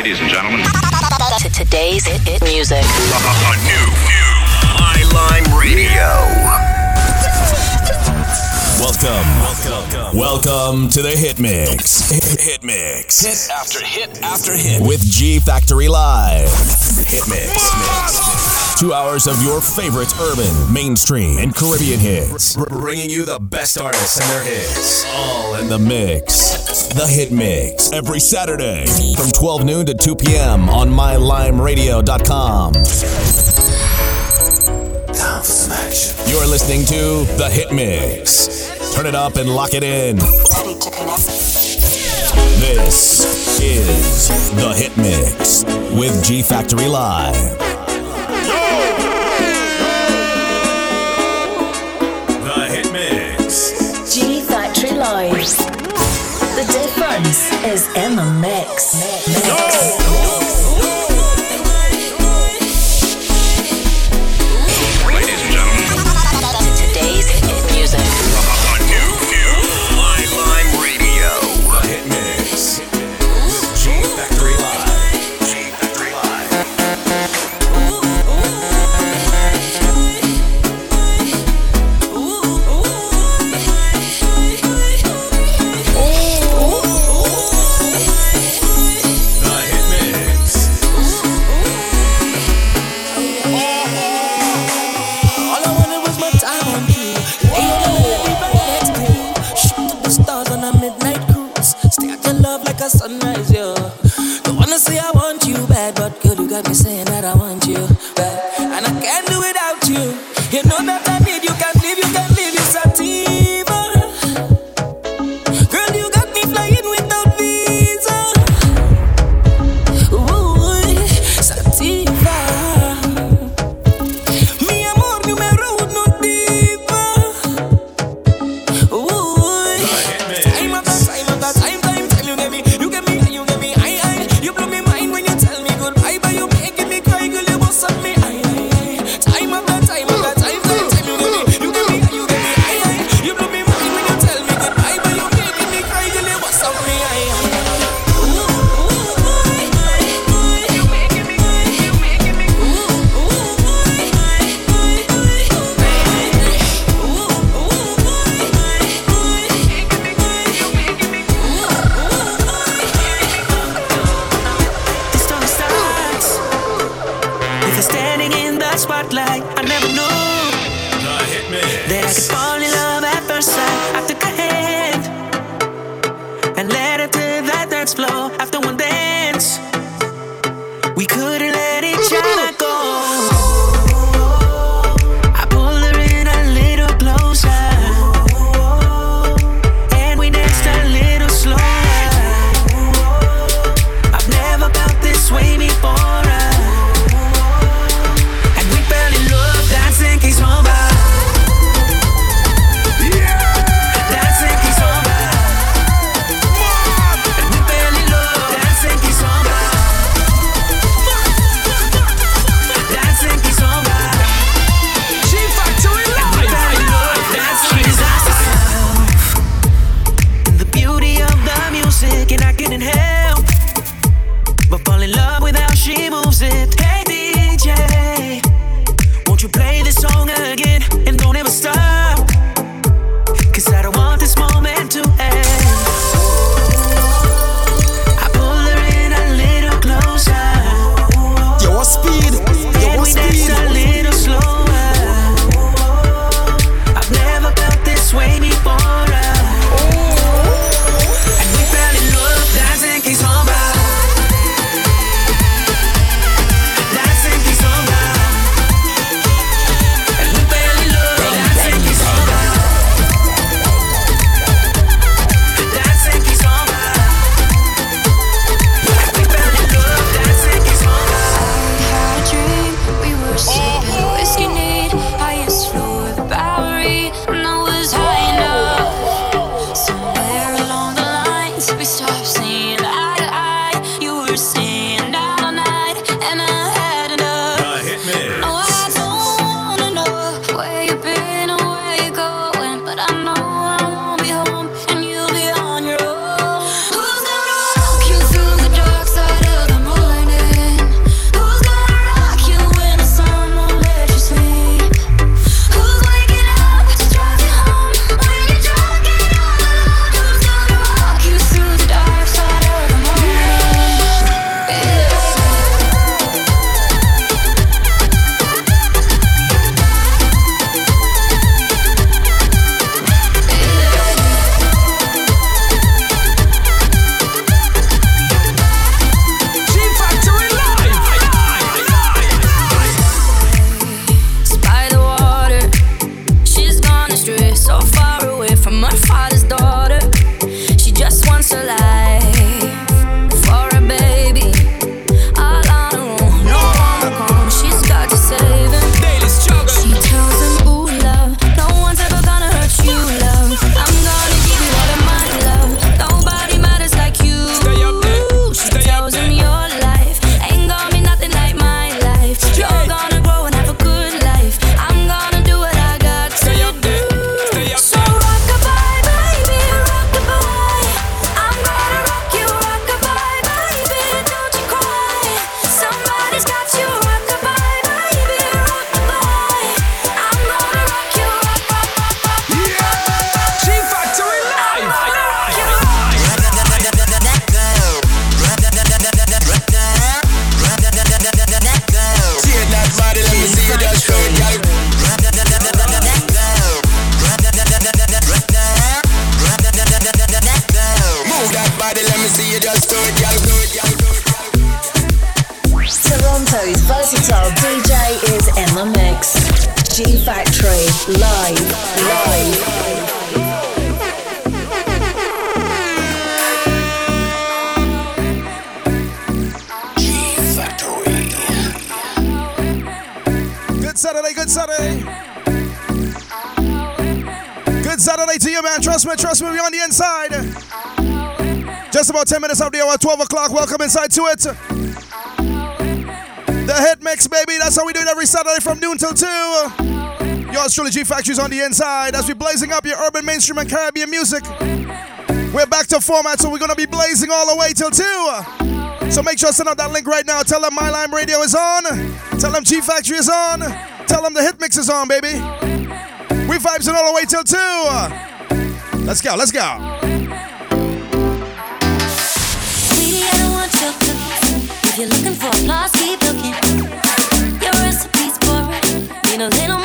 ladies and gentlemen. To today's hit, music. A new, new Highline Radio. Welcome, welcome, welcome to the Hit Mix. Hit, hit Mix. Hit after hit after hit with G Factory Live. Hit Mix. mix. Two hours of your favorite urban, mainstream, and Caribbean hits. bringing you the best artists and their hits. All in the mix. The Hit Mix. Every Saturday from 12 noon to 2 p.m. on MyLimeRadio.com. You're listening to The Hit Mix. Turn it up and lock it in. This is The Hit Mix with G Factory Live. The difference is in the mix. mix. No. be saying that I want. To you, man. Trust me, trust me, We're on the inside. Just about 10 minutes of the hour, 12 o'clock. Welcome inside to it. The hit mix, baby. That's how we do it every Saturday from noon till 2. Yours truly, G Factory's on the inside as we blazing up your urban, mainstream, and Caribbean music. We're back to format, so we're gonna be blazing all the way till 2. So make sure to send out that link right now. Tell them My Lime Radio is on. Tell them G Factory is on. Tell them the hit mix is on, baby. We vibes it all the way till 2. Let's go, let's go. You're looking for applause, keep looking. Your recipe's. Need a little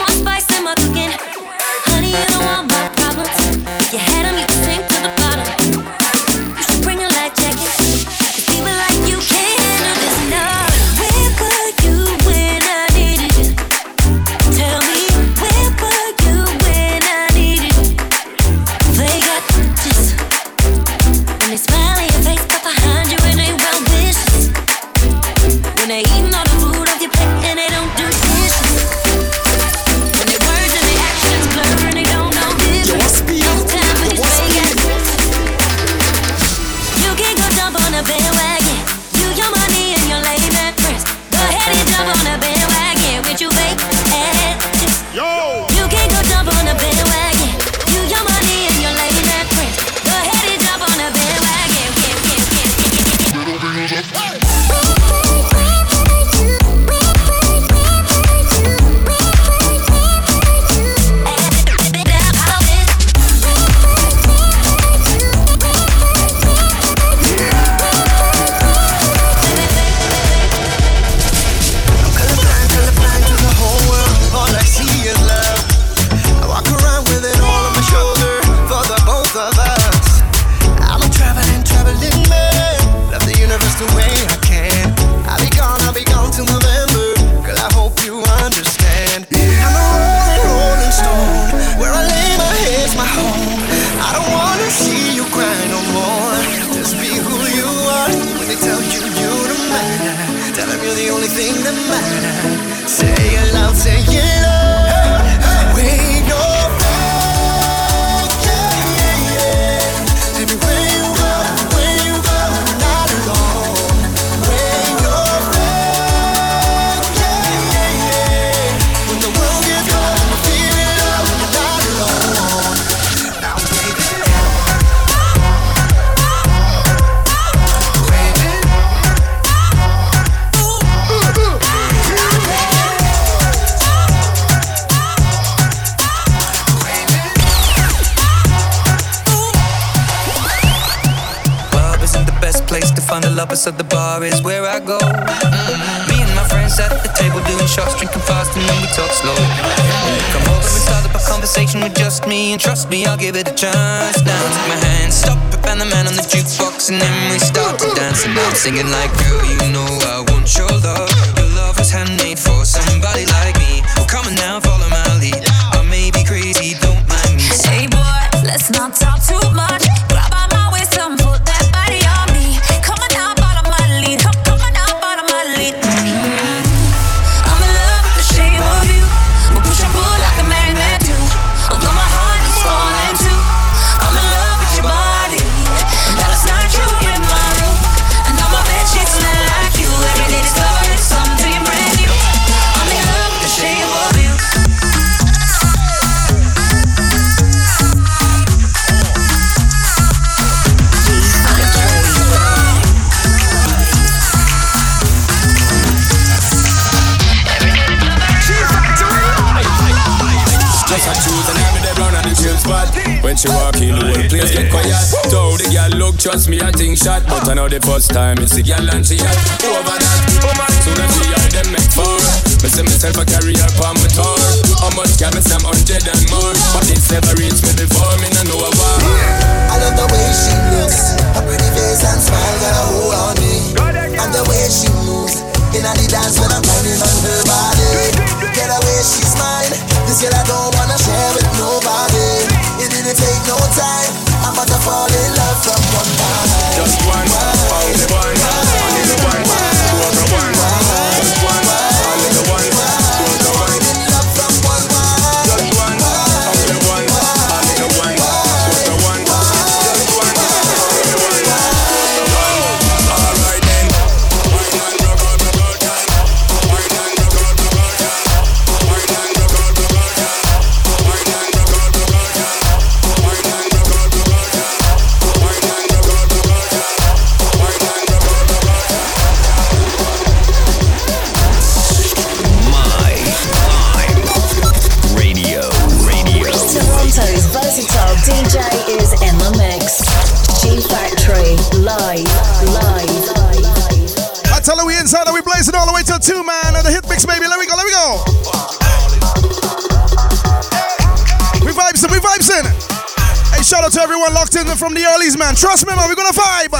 singing like, girl, you know I want your love. Your love was handmade for somebody like me. Well, come on now, follow my lead. I may be crazy, don't mind me. Hey boy, let's not talk too much. Grab on my waist and put she walk in, the whole place get quiet. So the girl look, trust me, I think shot. But I know the first time it's the girl and she had over that. Oh Woman, soon as she had them make four. Me say myself a her palm my tour. How much can me some hundred and more? But it's never reached me before, me no know why. I love the way she looks, her pretty face and smile got a hold on me. And the way she moves, in the dance when I'm grinding on her body. Get away, she's mine. This girl I don't Tell take no time. I'm about to fall in love from one night. Just one, only one. From the earlys, man. Trust me, man, we're gonna vibe.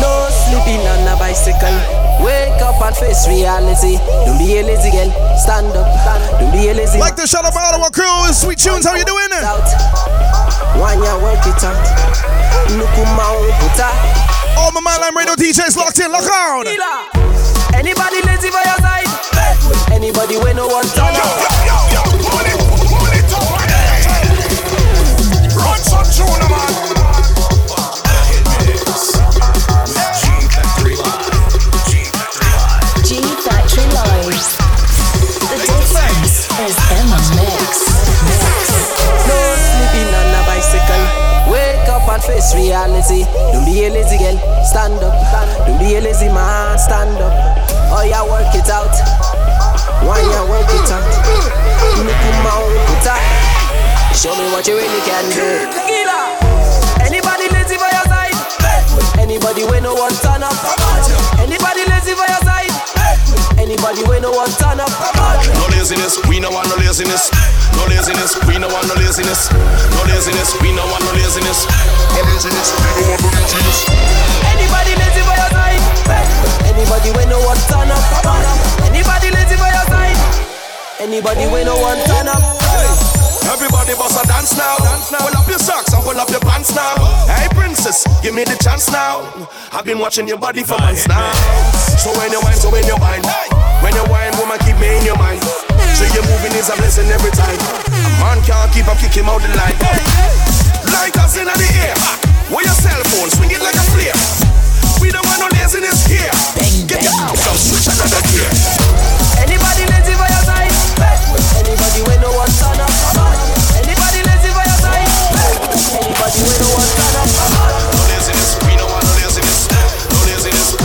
No sleeping on a bicycle. Wake up and face reality. Don't be a lazy girl. Stand up. Don't be a lazy Like the shout out for Ottawa crew. Sweet tunes, how you doing? When you work it out. Nukuma puta. All my man line radio DJs locked in, lock out. Anybody lazy by your side? Anybody when no one turn up? Reality. Don't be a lazy girl. Stand up. Don't be a lazy man. Stand up. Oh, yeah, work it out. Why you work it out? Nukuma puta. Show me what you really can do. Anybody lazy by your side? Anybody when no one turn up? Anybody lazy by your side? Anybody when no one turn up? No laziness, we no want no laziness. No laziness, we no want no laziness. No laziness, we no want no laziness. Anybody lazy by your side? Anybody when no one turn up? Anybody lazy by your side? Anybody when no one turn up? Everybody bust a dance now. Pull up your socks and pull up your pants now. Hey princess, give me the chance now. I've been watching your body for months now. So when you whine, so when you whine, when you whine, woman keep me in your mind. So your moving is a blessing every time. A man can't keep up, kick him out the line. Lighters in the air. Where your cell phone, swing it like a flare. We don't want no laziness here. Get your some switch another gear. Anybody lazy by your side? Anybody when no one turn up? Anybody lazy by your side? Anybody when no one turn up? No laziness, we no want no laziness. No laziness,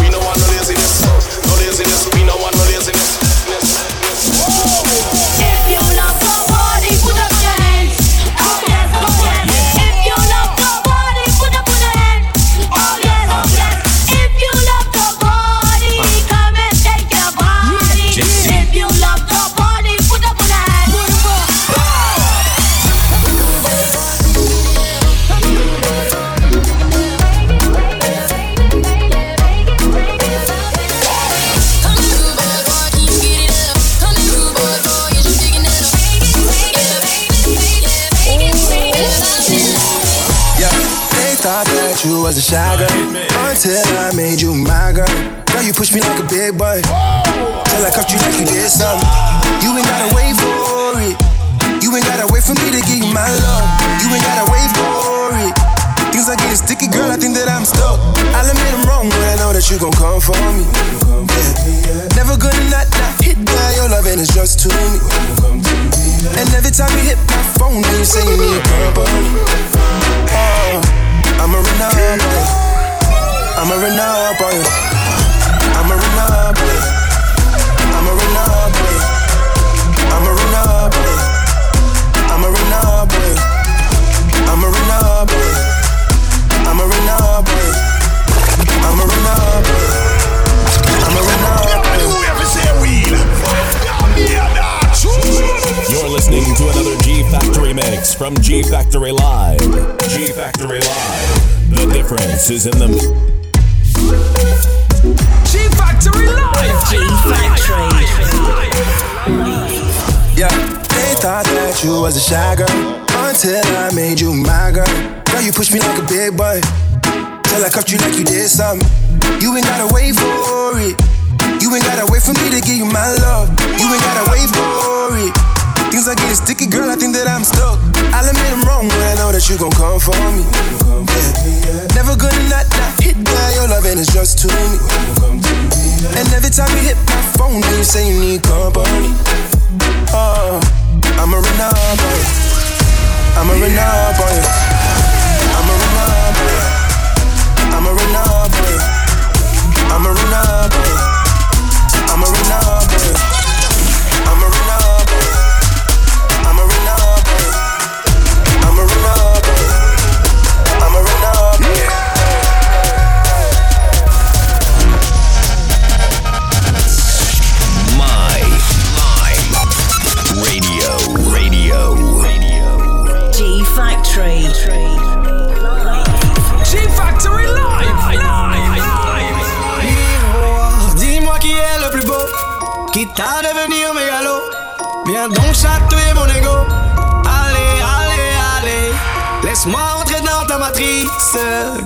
shy girl until I made you my girl. Girl, you push me like a big boy. Till I cuffed you like you did something. You ain't gotta wait for it. You ain't gotta wait for me to give you my love. You ain't gotta wait for it. Things are getting sticky, girl. I think that I'm stuck. I'll admit I'm wrong, but I know that you gon' come for me. Yeah. Never gonna not, not hit that. Your loving is just to me. And every time you hit my phone, you say you need a company. Oh, I'm a run up on you. I'm a run up on you. I'm a run up on you. I'm a run up on you. I'm a run up on you. I'm a run up on you. I'm a run up on you. I'm a run up on you. I'm a run up on you. I'm a run up on you. You're listening to another G Factory mix from G Factory Live. G Factory Live. The difference is in the. G Factory Live. G Factory. Yeah, they thought that you was a shy girl until I made you my girl. Girl, you push me like a big boy. Till I cuffed you like you did something. You ain't gotta wait for it. You ain't gotta wait for me to give you my love. You ain't gotta wait for it. Things are getting sticky, girl. I think that I'm stuck. I'll admit I'm wrong, but I know that you gon' come for me. Never gonna not, not hit that. Your loving is just to me. And every time you hit my phone, you say you need company. Oh, on you. I'ma run up on you. I'ma run up on you. I'ma run up on you. I'ma run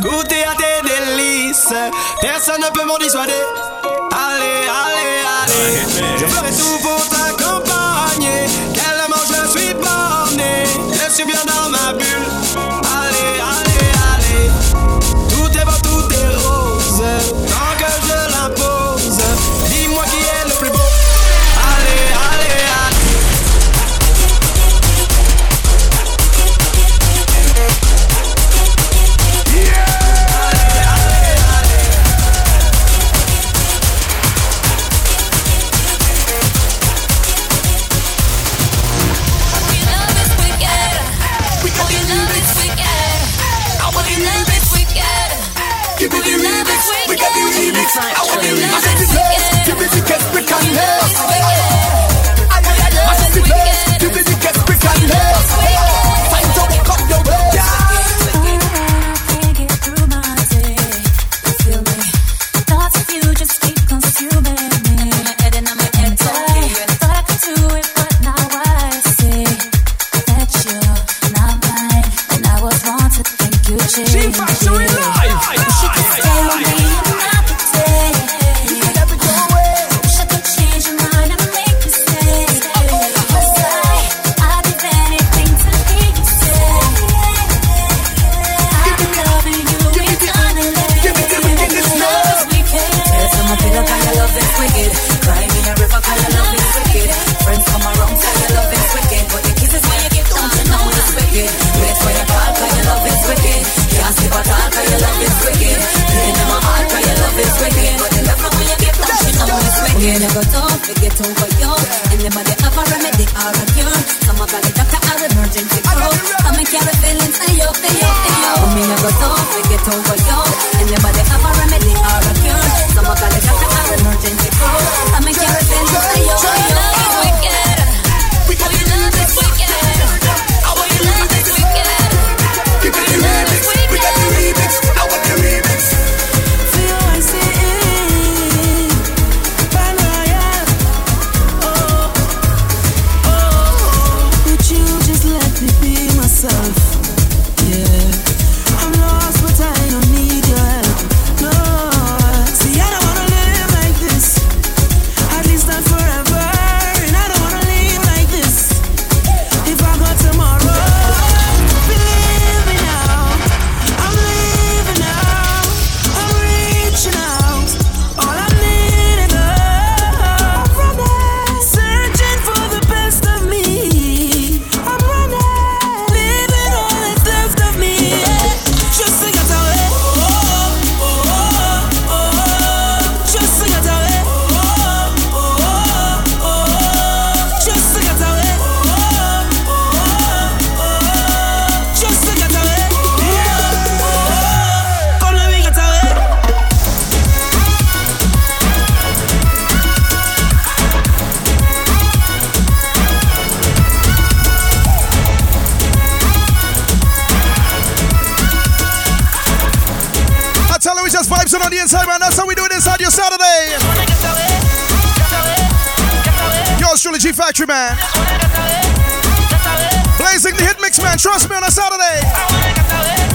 goûter à tes délices. Personne ne peut m'en dissuader. Allez, allez, allez. Je ferai tout pour ta Dietry Man. Blazing the hit mix, man. Trust me on a Saturday.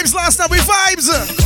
vibes last night. We vibes.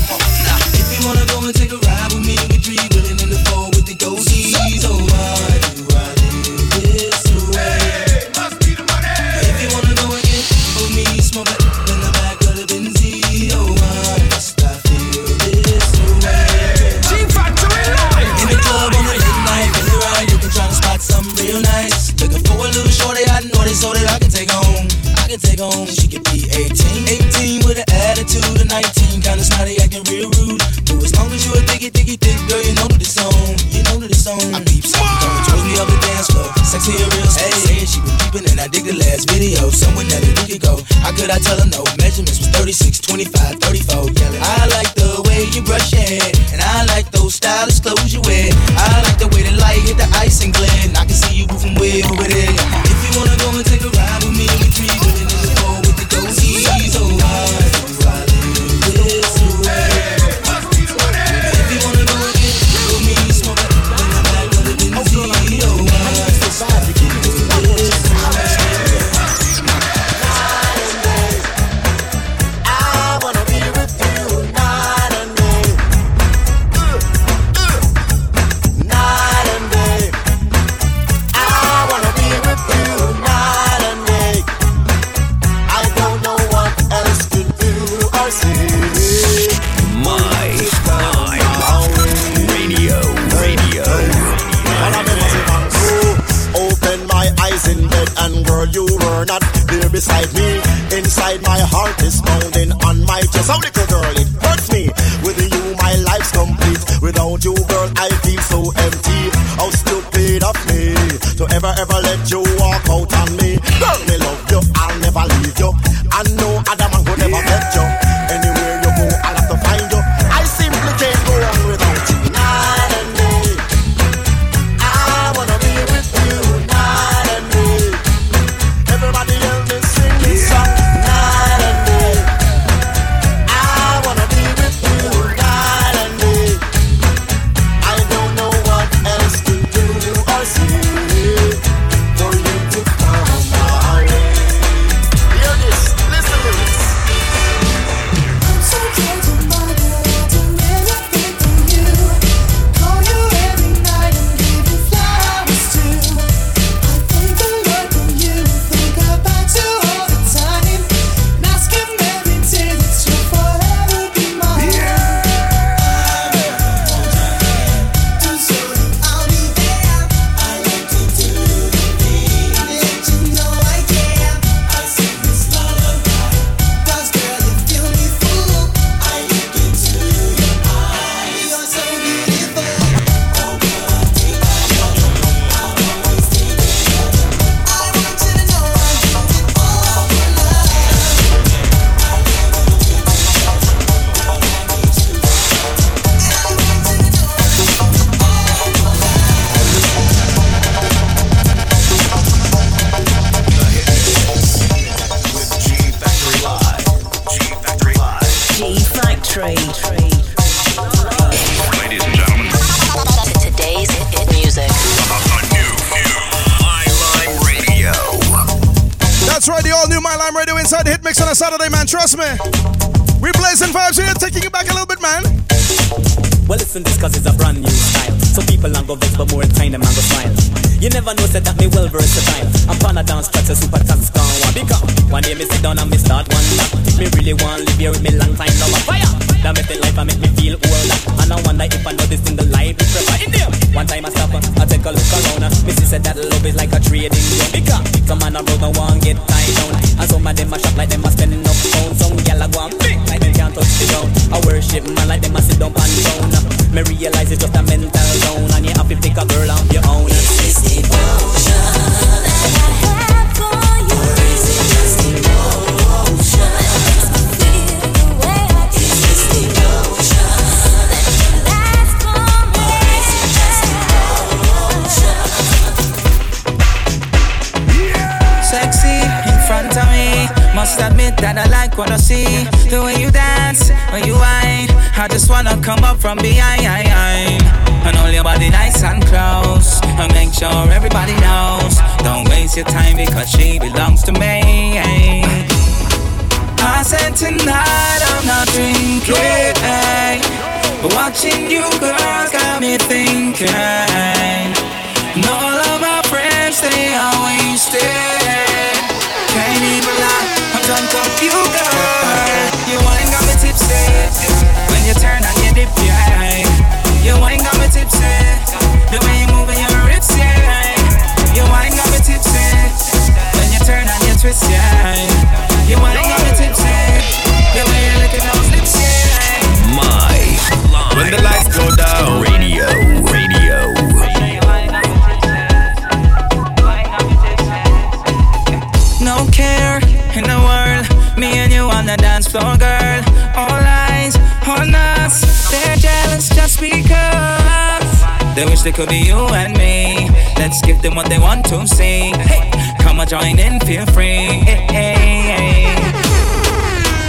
So girl, all eyes on us. They're jealous just because they wish they could be you and me. Let's give them what they want to see. Hey, come on, join in, feel free. Hey, hey, hey.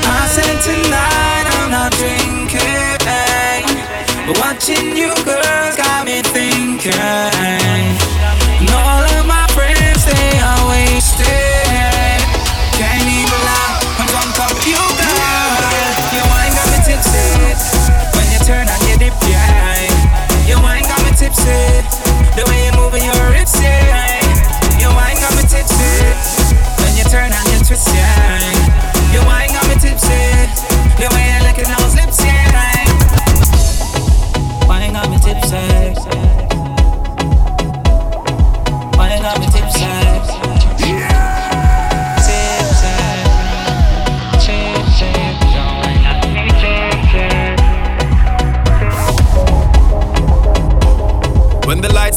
I said tonight I'm not drinking, but watching you girls got me thinking. And all of my friends they are wasted. Can't even lie, I'm you, girl. Wine got me tipsy when you turn on your dip, yeah. Your wine got me tipsy. The way you moving your wine got me tipsy when you turn on twist, wine got me tipsy.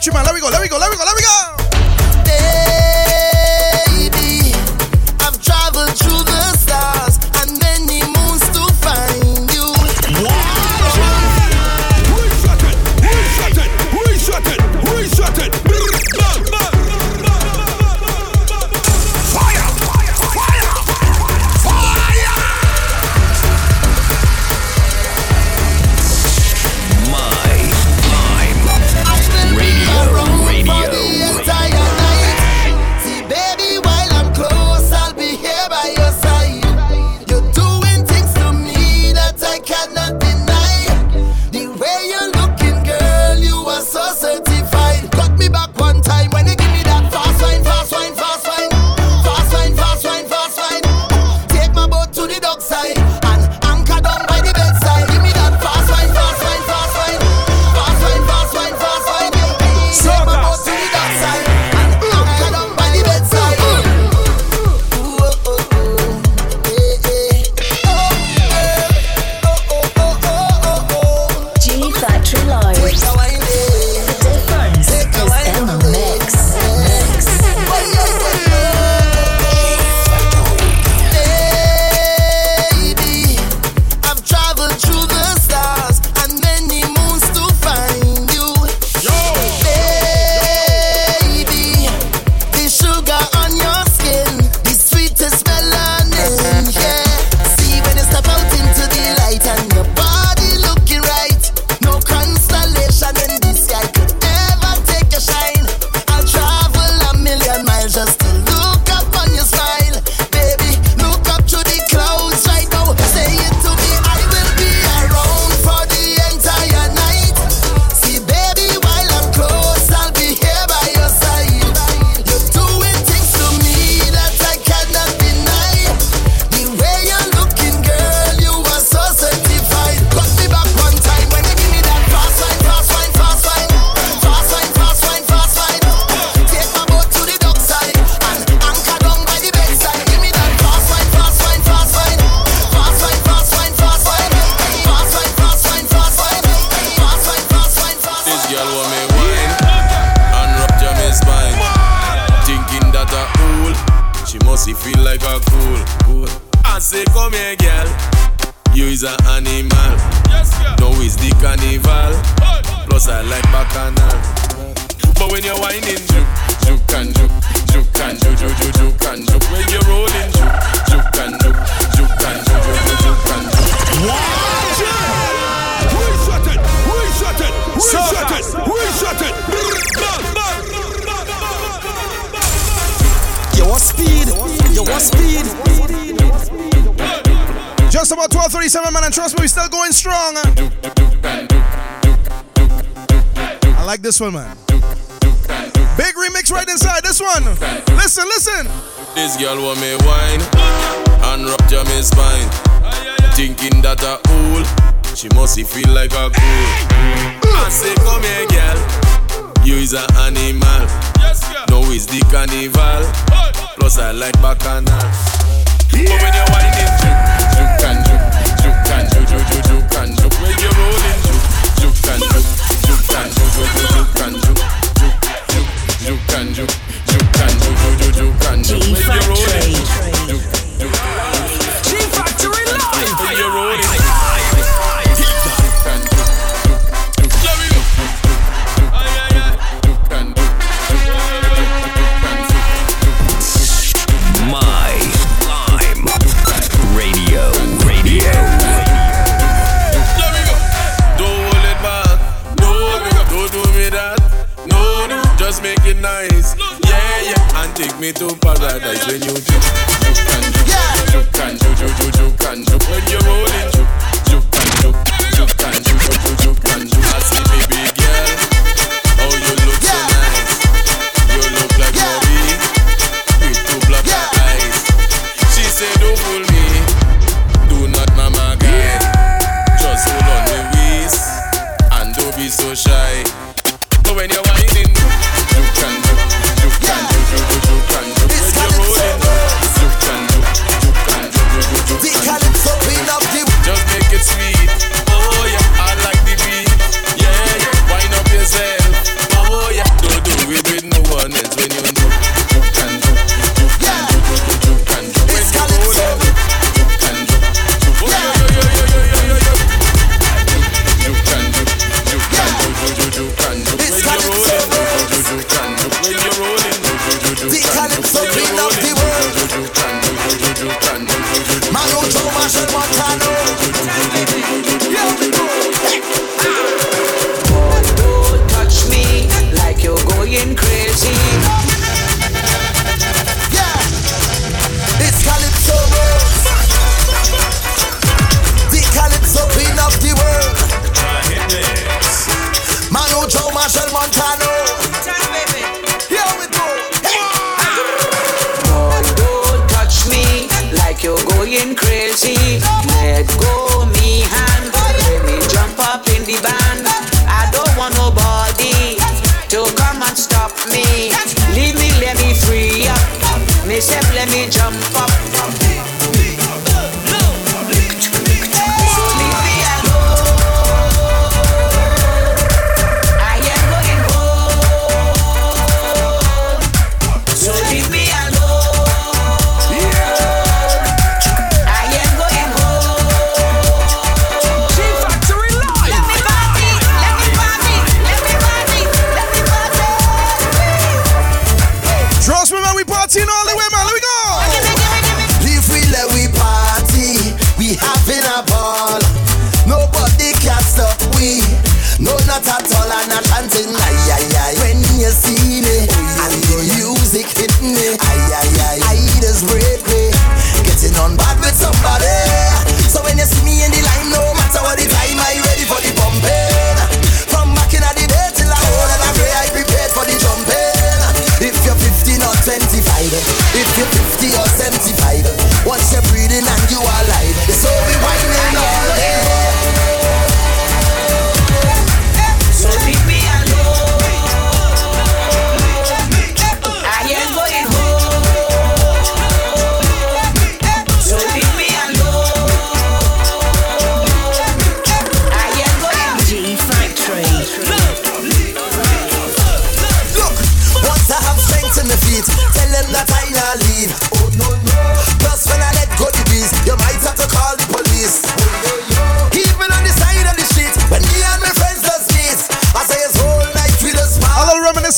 Truly, man. Let me go, let me go, let me go. itu.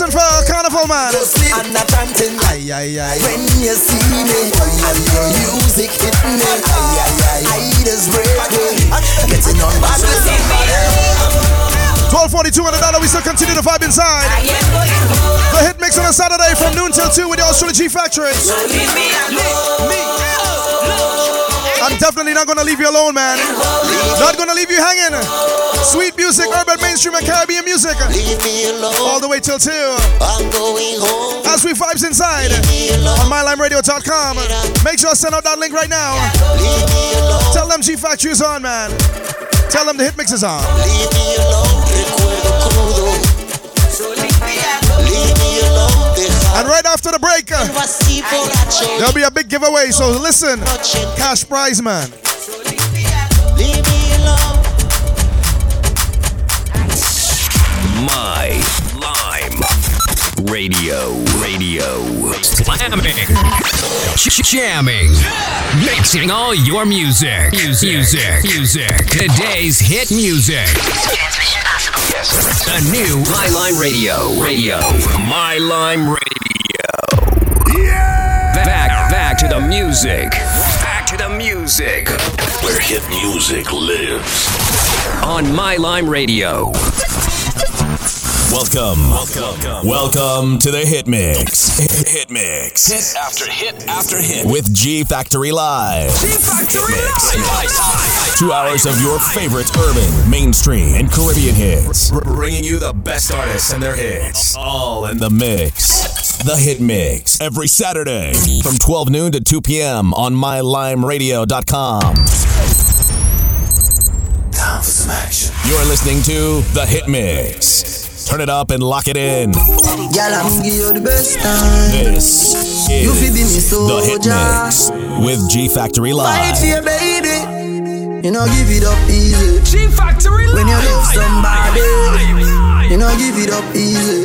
dancing for carnival man. I'm not. Aye, aye, aye. When you see me, and your music hit me. Aye, aye, aye. I. Getting on my the dollar, we still continue to vibe inside. The hit mix on a Saturday from noon till 2 with the Australian G Factory. I'm definitely not gonna leave you alone, man. Not gonna leave you hanging. Sweet music, urban, mainstream, and Caribbean music. All the way till 2. I'm going home. As we vibes inside on mylimeradio.com. Make sure I send out that link right now. Tell them G Factory is on, man. Tell them the hit mix is on. And right after the break, uh, there'll be a big giveaway. So listen, cash prize, man. Leave me alone. My Lime Radio. Radio. Slamming. Sh- Jamming. Mixing all your music. Music. Music. Music. Today's hit music. A new My Lime Radio. Radio. My Lime Radio. Yeah! Back, back to the music. Back to the music. Where hit music lives. On My Lime Radio. Welcome. Welcome. Welcome to the Hit Mix. Hit Mix. Hit after hit after hit. With G Factory Live. G Factory Live. Two hours of your favorite urban, mainstream, and Caribbean hits. Bringing you the best artists and their hits. All in the mix. The Hit Mix. Every Saturday from 12 noon to 2 p.m. on MyLimeRadio.com. Time for some action. You're listening to The Hit Mix. Turn it up and lock it in. Girl, I'm give you the best time. This is You fi be me The Hit. Mix with G Factory Fight Live. for your baby. You know, give it up easy. G Factory When you love somebody, you know, give it up easy.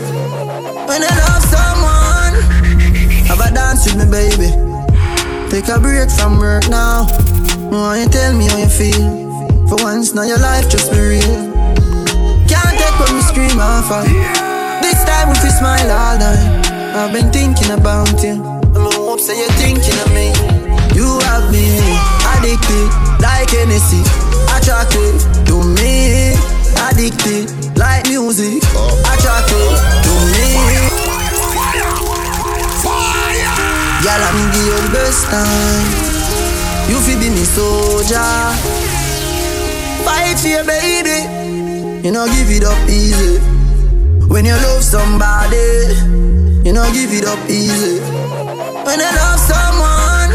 When you love someone, have a dance with me, baby. Take a break from work now. Why you tell me how you feel? For once, now your life just be real. Scream and fall. This time we fi smile all night. I've been thinking about you. I'm hope say you're thinking of me. You have me addicted like Hennessy. Attracted to me. Addicted like music. Attracted to me. Girl, I'm give you the best time. You fi be me soldier. Fight for your baby. You know, give it up easy. When you love somebody, you know, give it up easy. When you love someone,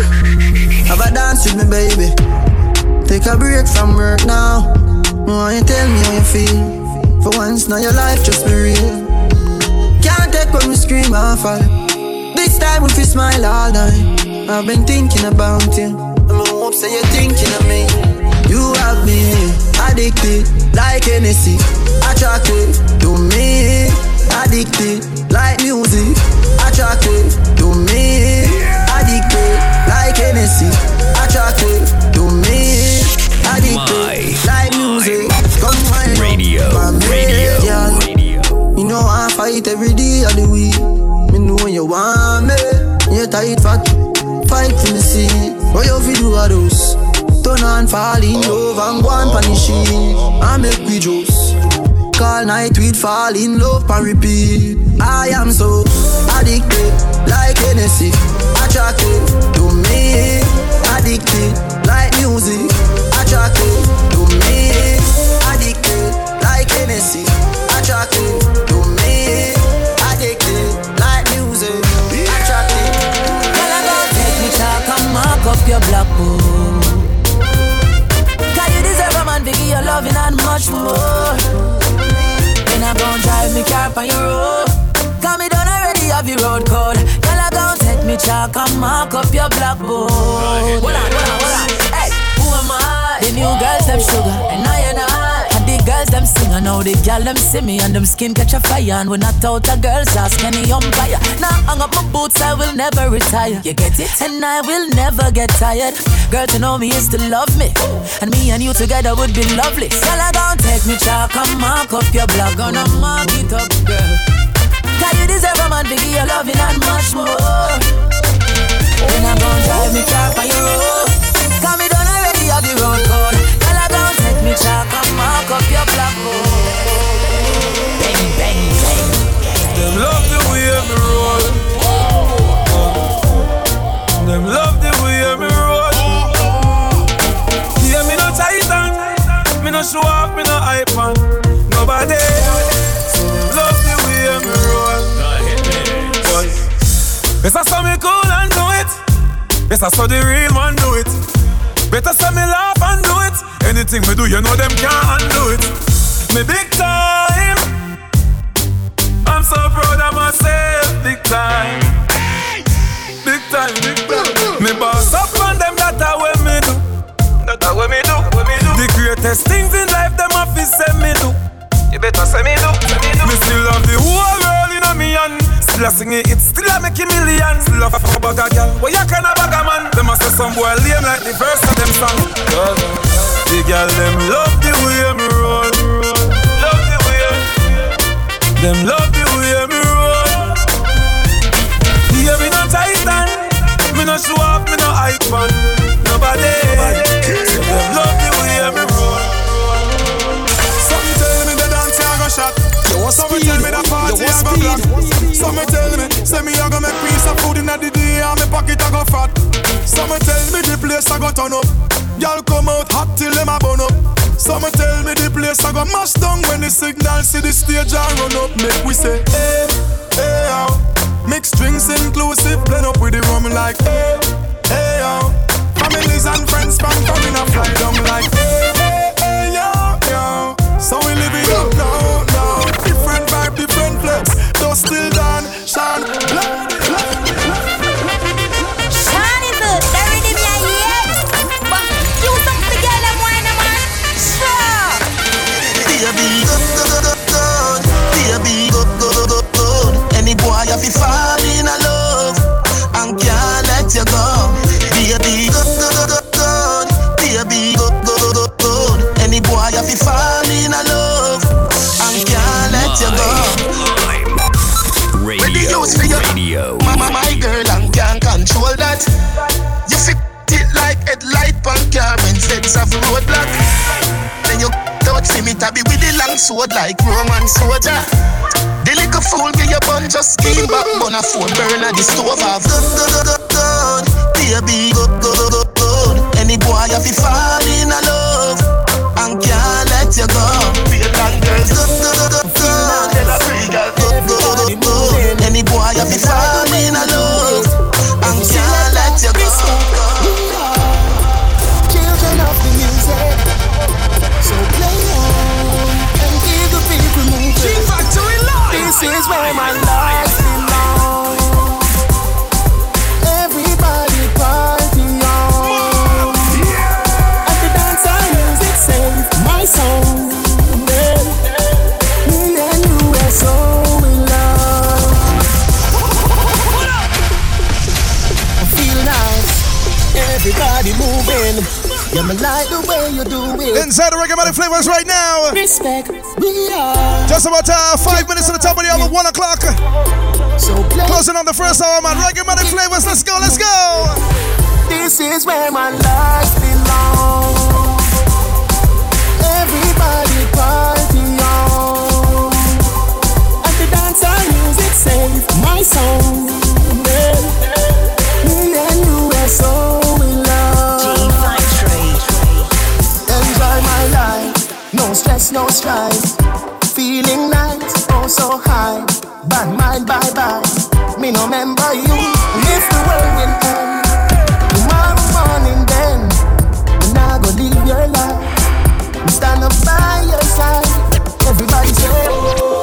have a dance with me, baby. Take a break from work now. Why you tell me how you feel? For once, now your life just be real. Can't take when we scream and fall. This time we fi smile all night. I've been thinking about you. I'm hope say you're thinking of me. You have me addicted like Hennessy. Attracted to me. Addicted like music. Attracted to me. Addicted like Hennessy. Attracted to me. Addicted like music. Come on, Radio. my Radio. You know I fight every day of the week. Me know when you want me. You tight fat. Fight for me see. What you fi do a those? Turn on, fall in love and go on punish it. I make we juice. Call night we'd fall in love and repeat. I am so addicted like Hennessy. Attracted to me. Addicted like music. Attracted to me. Addicted like Hennessy. Attracted to me. Addicted like music. Attracted. Take me talk and mark up your black book. A man you loving and much more. Then I gon' drive me car on your road. Cause me done already have your road code. Girl, I gon' take me chalk and mark up your blackboard. Hold on, hold on, hold on. Hey, who am I? The new girls, them sugar, and I girls, them sing, and now the girl, them see me, and them skin catch a fire. And when I out a girls, ask any umpire. Now hang up my boots, I will never retire. You get it? And I will never get tired. Girl, to know me is to love me. And me and you together would be lovely. Girl, I gon' take me chalk and mark up your block. Gonna mark it up, girl. Cause you deserve a man to give you loving and much more. When I'm gonna drive me car on your road. Cause me done already have the road code. Me chalk and mark up your blackboard. Bang, bang, bang. Them love the way me roll. Them love the way me roll. Yeah, me no titan. Me no show off, me no hype on. Nobody. Love the way me roll. Boy. Better so me cool and do it. Better so the real one do it. Better so me laugh and do it. Anything me do, you know them can't undo it. Me big time. I'm so proud of myself, big time. Big time, big time. Me boss up on them, that a way me do. That a way me do, do. The greatest things in life, them off is say me do. You better say me do, me do. Still love the whole world in a me and Still a sing it, it still a make a million. Still a fuck a bag a girl, what you kind of bag a man? Them a say some boy lame like the verse of them song. The girl them love the way me roll. Love the way. Them love the way me roll. Yeah, me no titan. Me no show off, me no hype on nobody. So them love the way me roll. Some tell me the dance I go shot. Some tell me the party I go black. Some tell me, say me I go make piece of food inna the day and me pocket I go fat. Some tell me the place I go turn up. Y'all come out hot till them a burn up. Some tell me the place I go mash down when the signal see the stage I run up. Make we say, hey, hey, yo. Mixed drinks inclusive, blend up with the rum like, hey, hey, yo. Families and friends from coming a fly down like, hey, hey, hey, yo, yo. So we live still done, shine, sword like Roman soldier. The little fool give you bun just scheme back, bun a phone burner the stove off. Good, good, good, good. Baby, good, good, good, good. Any boy have to fall the way you do it. Inside the Reggae Money Flavors right now. Respect, we are. Just about uh, five minutes to the top of the hour, one o'clock. So play. Closing on the first hour, man. Reggae Money Flavors, let's go, let's go. This is where my life belongs. Everybody party on. At the dance and music save my soul. Yeah. Me and you are so in love. My life, no stress, no strife. Feeling nice, oh so high. Bad mind, bye bye. Me no remember you. If the world will end. Tomorrow morning then When I go live your life Stand up by your side Everybody say oh,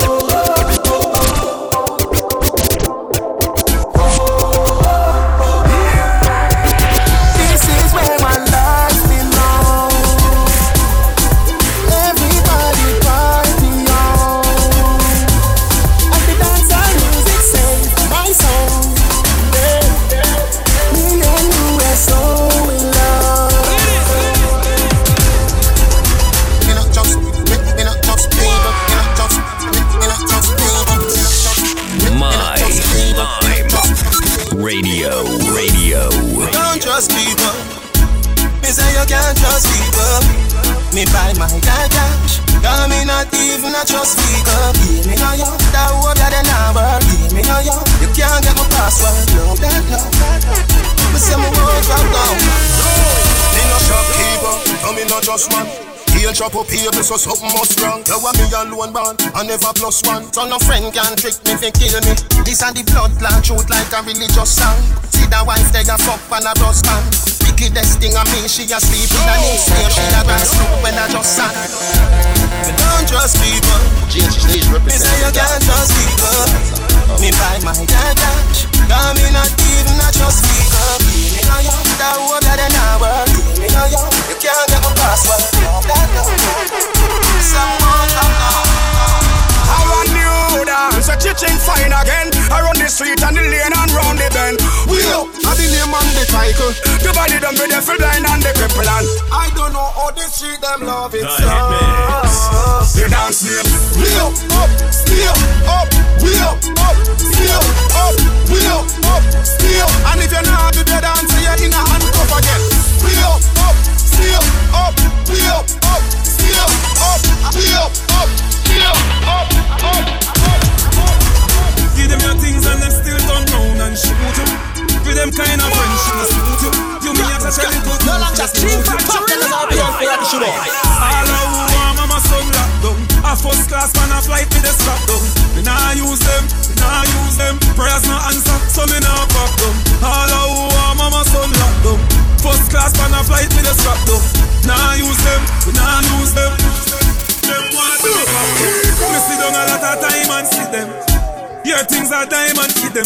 Me buy my dad cash. Me not even a trust people. Give me no yo, that hope ya the number. Give me no yo, you can't get my password. No, that no. Me say me won't drop down. Me no shopkeeper, no me no just man. He'll chop up here, so something must wrong. You want me alone born, I never plus one. So no friend can trick me, fi kill me. This and the blood clot truth like a religious song. See the wife they a fuck and a bus man. Wickedest thing of me, she a sleep in a knee when I just sang. Me don't trust people. Me say you can't trust people. Me buy my dad cash. Me not even a trust people. Me know you, that hope that they not work. Me know you, you can't get my password. Someone come now. I want new dance, a chicken fine again. The street and the lane and round the bend. We up, I the name and the title. The body done with the full blind and the cripple and I don't know how the street them love it. so. The dance name. We up, up, stay up, up, we up, up, stay up, up, we up, up, up. And if you're not do the dance, you're in a handcuff again. We up, up, stay up, up, we up, up, stay up, up, we up, up, stay up, up, up, up. Give them your things shoot you. With them kind of friendship, suit you. You me have to tell it good. No longer Dream Factory live. All I want, mama son lock down. A first class man a flight with the strap down. Me nah use them, me nah use them. Prayers no answer, so me nah pop down. All I want, mama son lock down. First class man a flight with the strap down. Nah use them, me nah use them. Them want to Me sit down a lot of time and see them. Your things are diamond, feed them.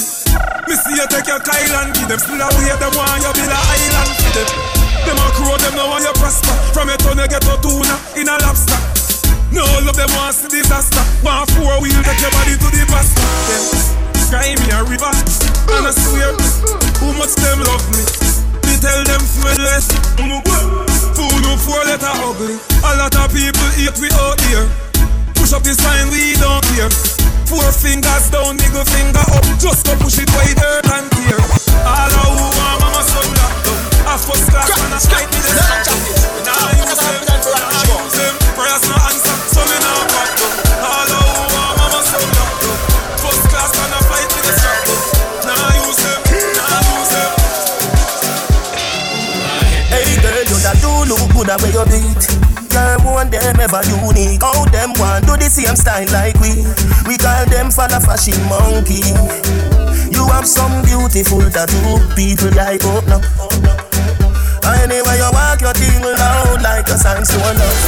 Me see you take your Kyle and give them. Still a way them want you build a island for them. Them a crow, them no want you prosper. From your tongue get a tuna in a lobster. No love them want see disaster. Want four wheel take your body to the pasta. Them sky me a river and I swear who much them love me. Me tell them friendless. Food no four letter ugly. A lot of people eat we out here. Push up the sign, we don't care. Four fingers down, middle finger up. Just go push it wider than tear. All I who want mama son locked down. A first class man a fight me the. Nah use them, nah use them. Prayers no answer, so me back down. All I who want mama son locked down. First class man a fight me the strap down. Nah use them, nah use them. Hey girl, you that do look good at where you beat. Girl, one them ever unique. How them want do the same style like we? We call them follow fashion monkey. You have some beautiful tattoo, people like oh, up now. Anyway, you walk your thing loud like a to love.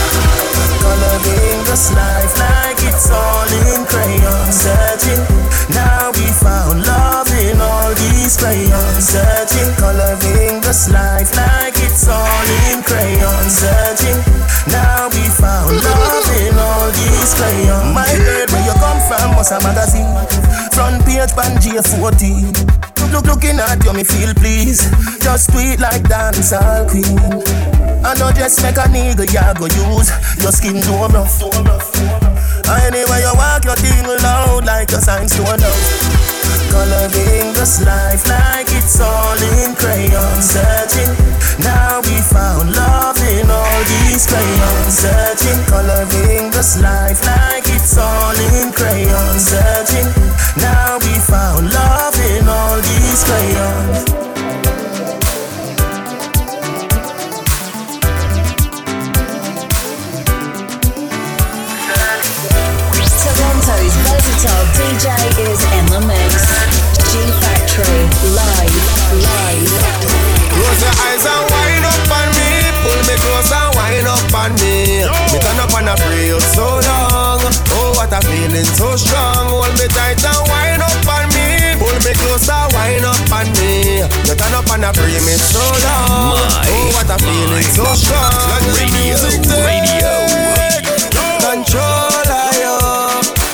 Coloring this life like it's all in crayon. Searching, now we found love in all these crayons. Searching, coloring this life like it's all in crayon. Searching, these. My bird, where you come from, was a magazine. Front page, Pangea 14. Look, looking at you, me feel please. Just tweet like dancehall queen. I know just make a nigga, ya go use your skin too rough. Anyway, you walk your thing loud like a sign to love. Coloring this life like it's all in crayon. Searching, now we found love in all these crayons. Searching, coloring this life like it's all in crayon. Searching, now we found love in all these crayons. Feeling so strong. Hold me tight and wind up on me. Pull me close and wind up on me. You turn up and I pray me so long. oh, what a feeling so strong. Radio, radio. Control of you.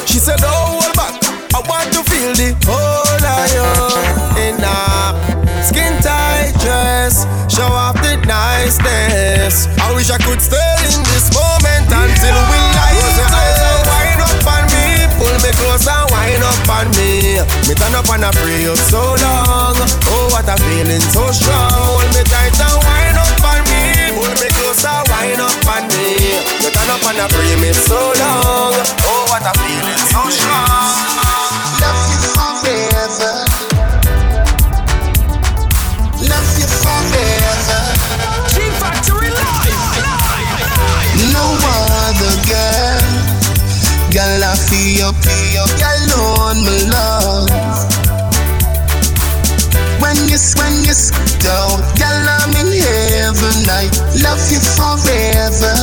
She said, don't hold back. I want to feel the whole of you. In a skin tight dress. Show off the niceness. I wish I could stay in this moment on me. Me turn up and I pray up so long. Oh, what a feeling so strong. Hold me tight and wind up on me. Hold me closer, wind up on me. You turn up and I pray me so long. Oh, what a feeling so strong. Love you forever. Feel, feel, alone, my love. When you, when you down, girl, I'm in heaven. I love you forever.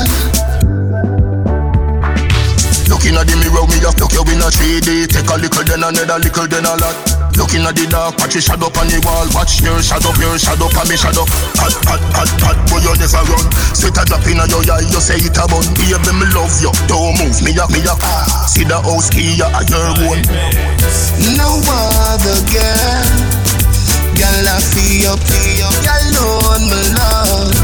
Looking at the mirror, me just look you in a 3D. Take a little, then another little, then a lot. Looking at the dark, watch your shadow on the wall. Watch your shadow, your shadow, and me shadow. Hot, hot, hot, hot, boy, you never run. Sweet a drop in your eye, you say it a bun. Baby, me love you, don't move me up, me up. See the house key, you are your own. No other girl, girl, I feel, feel, girl, alone, my love.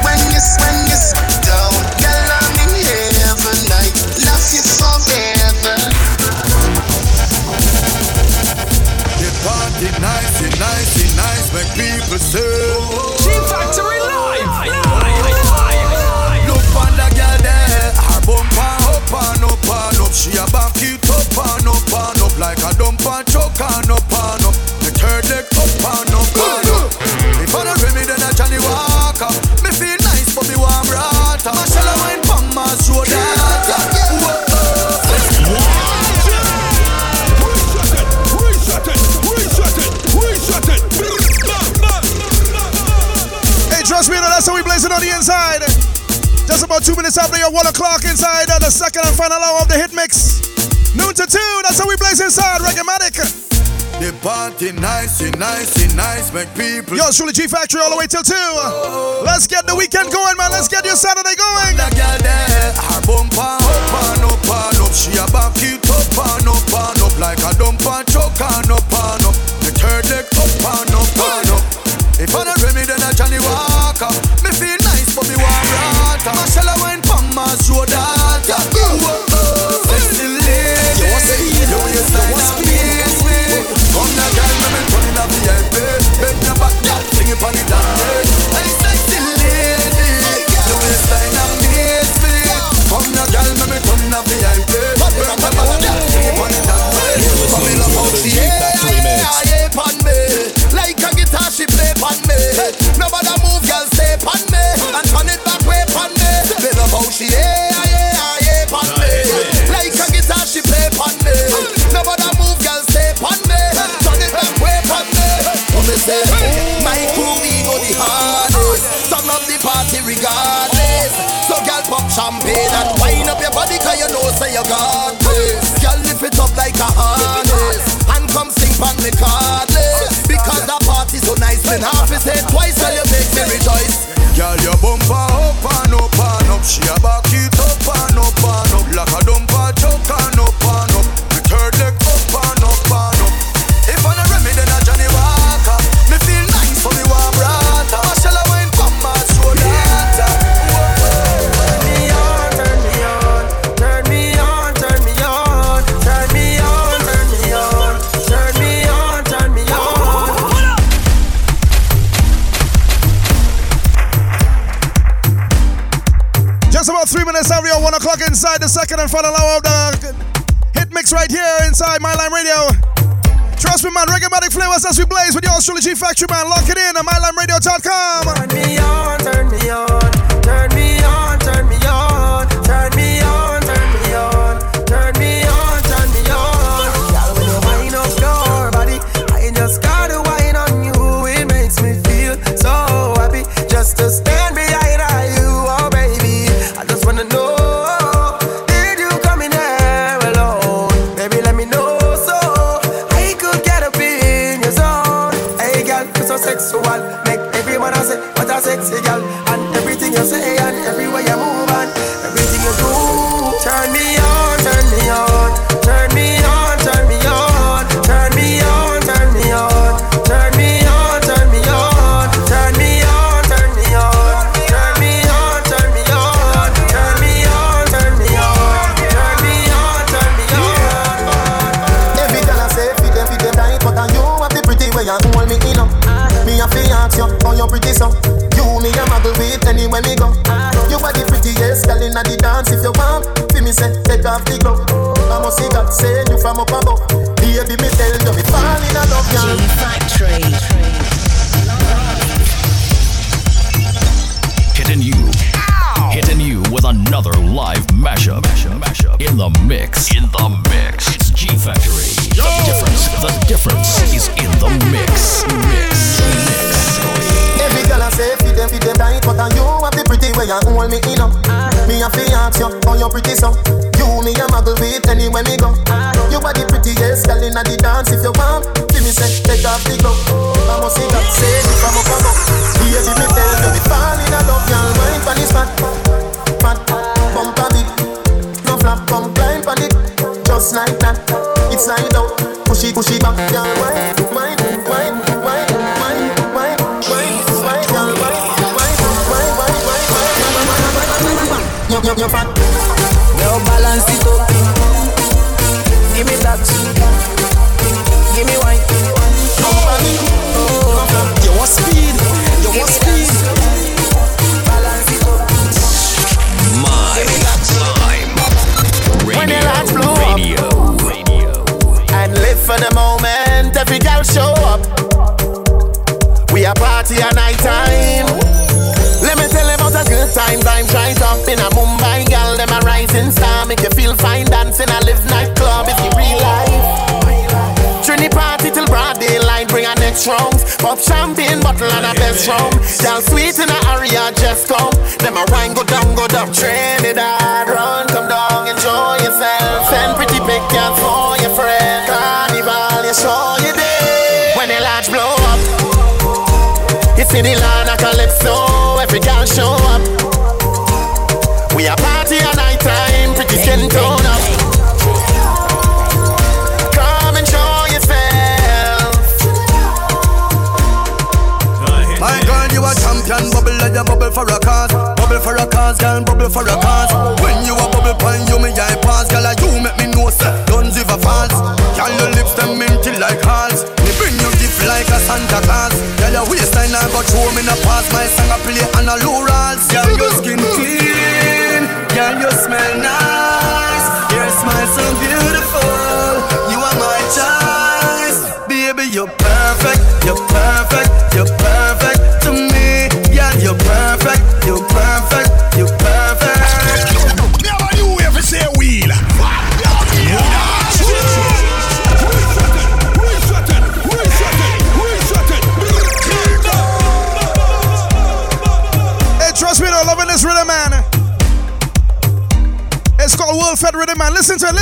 When you, when you down, girl, I'm in heaven. I love you forever. Party nice, it nice, it nice, make people say. G Factory live. Look on the girl there, her bumper up and up and up. She a back it up and up and up like a dumper choke and up and up. That's how we blazing on the inside. Just about two minutes after your one o'clock inside uh, the second and final hour of the hit mix. Noon to two, that's how we blaze inside Reggae-matic. The party nice, nice, nice, make people. Yo, it's truly G Factory all the way till two. Let's get the weekend going, man. Let's get your Saturday going. The girl there, her bumper up and up and up. She a back it up and up and up like a dumper choke and up and up. The third leg up and up and up. If I don't me, then I Johnnie Walker. Me feel nice, but me want rata. Marshall, I wine pon my shoulder. Sexy lady, you want speed, you want speed, sweet. Come now, girl, me me turn in a VIP. Bend your back, girl, sing it pon the dance. Hey, sexy lady, you waistline amazing. Come now, girl, me me turn in a VIP. Bend your back, girl, sing it pon the dance. Come in up, out the air, yeah, pon me. Like a guitar, she play pon me. Nobody move, girl, regardless. So, girl, pop champagne and wind up your body, cause you know, say you got this. Girl, lift it up like a harness. And come sing pon me cardless. Because the party so nice, when half is say twice, so you make me rejoice. Flavors as we blaze with your G Factory, man. Lock it in at mylimeradio.com. Turn me on, turn me off the glove. I must see God send you from up above. warrior just come. Them a wine go down, go down Trinidad. Run, come down, enjoy yourself. Send pretty pictures for your friend. Carnival, you show your day. When the lights blow up, you see the line of calypso. Every girl show up. We a party at night time, pretty skin tone. a bubble for a cause. Bubble for a cause, girl, bubble for a cause. When you a bubble pan, you me I pass. Girl, you make me know, sir, guns if a false. Girl, your lips, them minty like hearts. Me bring you gift like a Santa Claus. Girl, your waistline, I got you, me not pass. My song, I play on a low rolls Girl, your skin clean. Girl, you smell nice. Your smile so beautiful. You are my choice. Baby, you're perfect, you're perfect.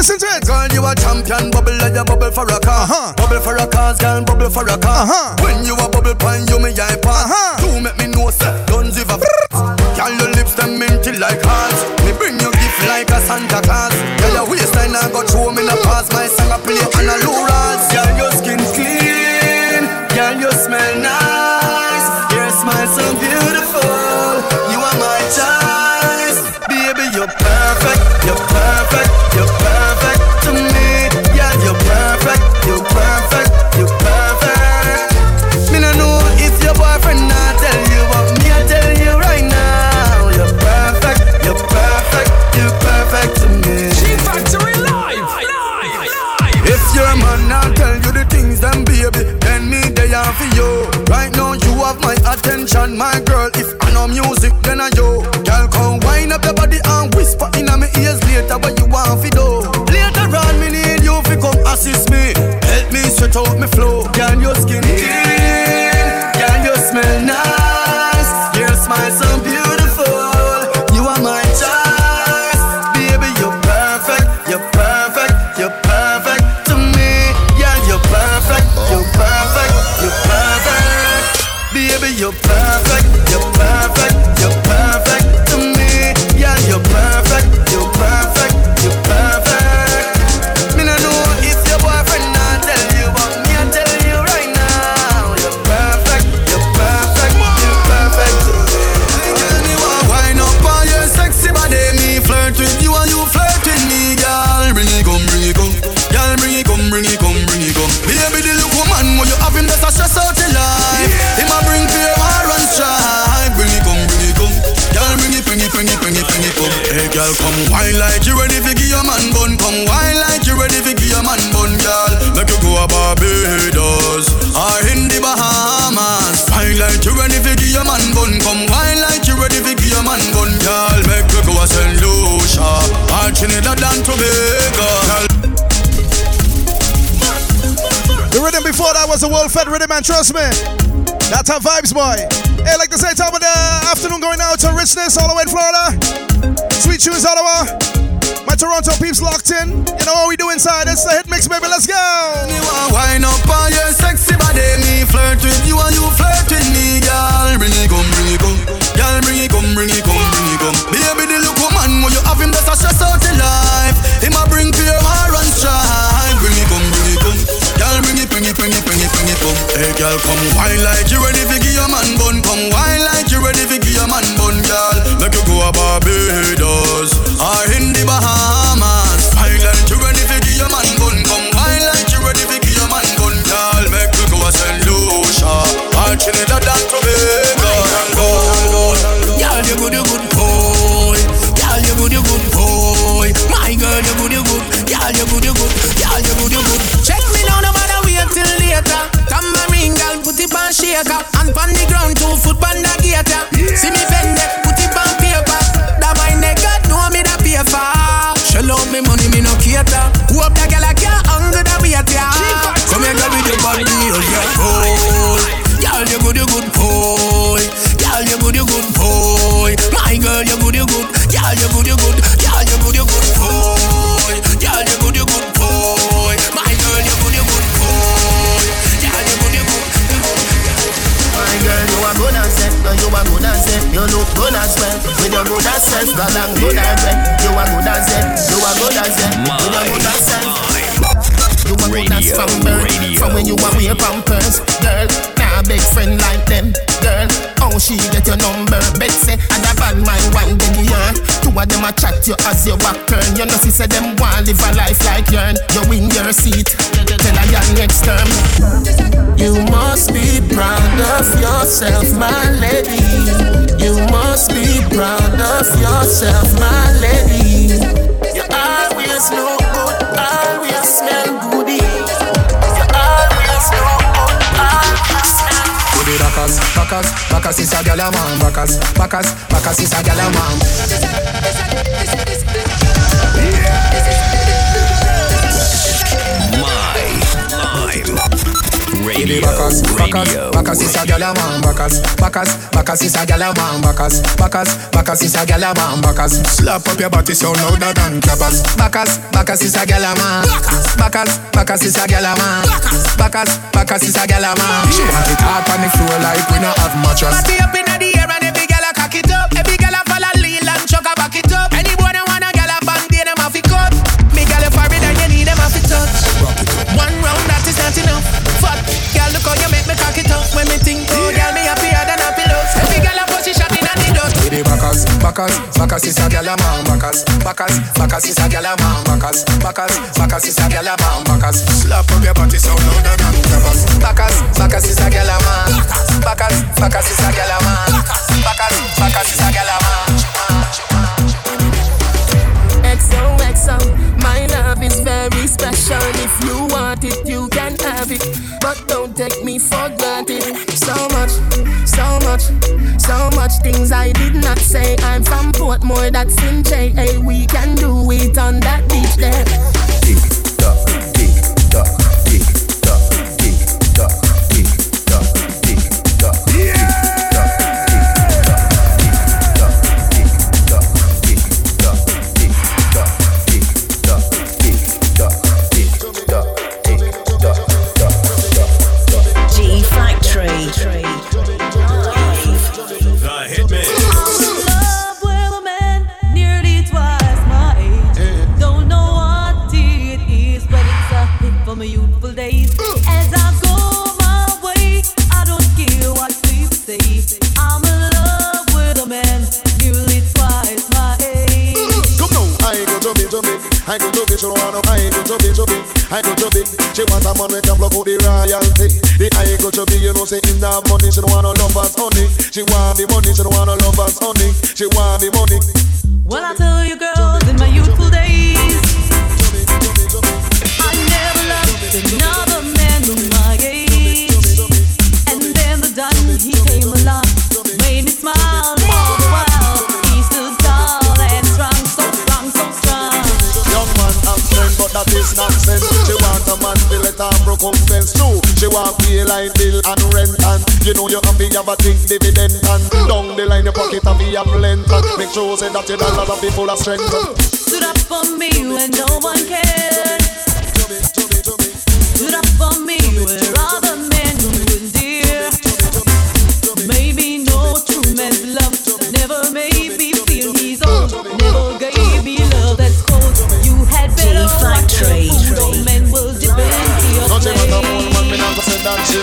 Listen to it. Girl, you a champion. Bubble like a bubble for a car. Uh-huh. Bubble for a car, girl. Bubble for a car. Uh-huh. When you a bubble pan, you me hyper. Uh-huh. You make me know, sir. Don't give a Girl, your lips them minty like hearts. Me bring you gift like a Santa Claus. Girl, your waistline I got show me the pass My song I play on a low my girl. If I know music, then I yo. Girl, come wind up your body and whisper in my ears later what you want fi do. Later on, me need you fi come assist me. Help me stretch out me flow. Fed rhythm, man. Trust me. That's how vibes, boy. Hey, like to say, top of the afternoon going out to Richness, all the way in Florida. Sweet Shoes, Ottawa. My Toronto peeps locked in. You know what we do inside? It's the hit mix, baby. Let's go. You wine up on your sexy body. Me flirt with you and you flirt with me, girl. Bring it come, bring it come. Girl, bring it come, bring it come, bring it come. Baby, the look when you have him, that's a stress out your girl, come wine like you ready for give your man bun. Come wine like you ready for give your man bun, girl. Make you go a Barbados me good as self, girl, and good as it. You are good as it, you are good as it, with your good as self. You are good as from birth, from when you are way pampers, girl. Big friend like them, girl. How she get your number? Betsy and a bad mind one baby yarn. Two of them a chat you as your back turn. You know she said them want live a life like yourn. You win your seat, tell a young next term. You must be proud of yourself, my lady. You must be proud of yourself, my lady. You always look good, always smell goody. Bacchus, Bacchus, Bacchus is a gal a man. Bacchus, Bacchus, Bacchus is a gal a man. Radio. Bacchus, Bacchus, Bacchus is a gal a man. Bacchus, Bacchus, Bacchus is a gal a man. Bacchus, Bacchus, Bacchus is a gal a man. Bacchus, slap up your body so louder than clappers. Bacchus, Bacchus is a gal a man. Bacchus, Bacchus is a gal a man. Bacchus, Bacchus is a gal a man. She want it hard on the floor like we not have mattress. Party up inna the air and every gal a cock it up. Every Bacchus, Bacchus is a gal a man. Bacchus, Bacchus, Bacchus is a gal a man. Bacchus, Bacchus, Bacchus is a gal a man. Bacchus, slap up your body so louder than clappers. Bacchus, Bacchus is a gal a man. Bacchus, Bacchus is a gal a man. Bacchus, Bacchus is a gal a man. XOXO, my love is very special. If you want it, you can have it. But don't take me for granted. So much, so much, so much things I did not say. I'm from Portmore, that's in JA. We can do it on that beach there. Say in that money, she don't want no lovers honey. She want the money, she don't want no lovers honey. She want the money. Pay like bill and rent and you know you to have a think dividend and down the line your pocket to have length and make sure say that your dollar have be full of strength. Stood up for me when no one cared. Stood up for me where other